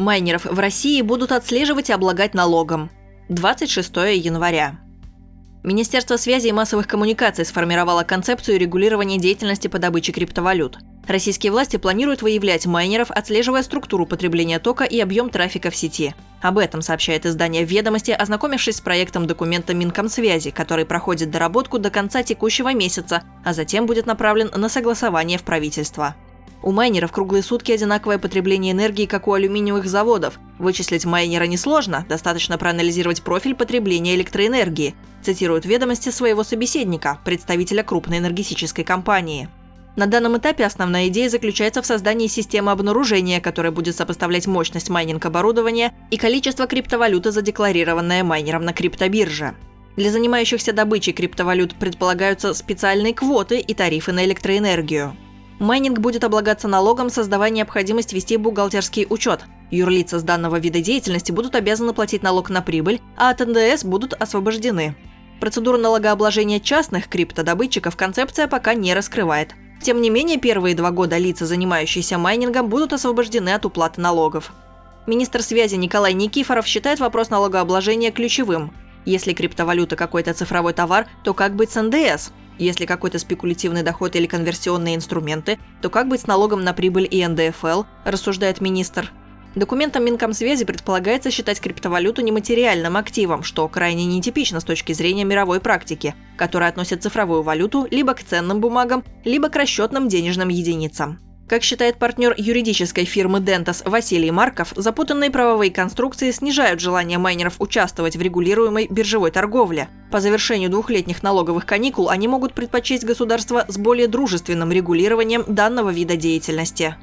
Майнеров в России будут отслеживать и облагать налогом. 26 января. Министерство связи и массовых коммуникаций сформировало концепцию регулирования деятельности по добыче криптовалют. Российские власти планируют выявлять майнеров, отслеживая структуру потребления тока и объем трафика в сети. Об этом сообщает издание «Ведомости», ознакомившись с проектом документа Минкомсвязи, который проходит доработку до конца текущего месяца, а затем будет направлен на согласование в правительство. У майнеров круглые сутки одинаковое потребление энергии, как у алюминиевых заводов. Вычислить майнера несложно, достаточно проанализировать профиль потребления электроэнергии, цитируют ведомости своего собеседника, представителя крупной энергетической компании. На данном этапе основная идея заключается в создании системы обнаружения, которая будет сопоставлять мощность майнинг-оборудования и количество криптовалюты, задекларированное майнером на криптобирже. Для занимающихся добычей криптовалют предполагаются специальные квоты и тарифы на электроэнергию. Майнинг будет облагаться налогом, создавая необходимость вести бухгалтерский учет. Юрлица с данного вида деятельности будут обязаны платить налог на прибыль, а от НДС будут освобождены. Процедуру налогообложения частных криптодобытчиков концепция пока не раскрывает. Тем не менее, первые два года лица, занимающиеся майнингом, будут освобождены от уплаты налогов. Министр связи Николай Никифоров считает вопрос налогообложения ключевым. Если криптовалюта какой-то цифровой товар, то как быть с НДС? Если какой-то спекулятивный доход или конверсионные инструменты, то как быть с налогом на прибыль и НДФЛ, рассуждает министр. Документом Минкомсвязи предполагается считать криптовалюту нематериальным активом, что крайне нетипично с точки зрения мировой практики, которая относит цифровую валюту либо к ценным бумагам, либо к расчетным денежным единицам. Как считает партнер юридической фирмы Dentас Василий Марков, запутанные правовые конструкции снижают желание майнеров участвовать в регулируемой биржевой торговле. По завершению двухлетних налоговых каникул они могут предпочесть государство с более дружественным регулированием данного вида деятельности.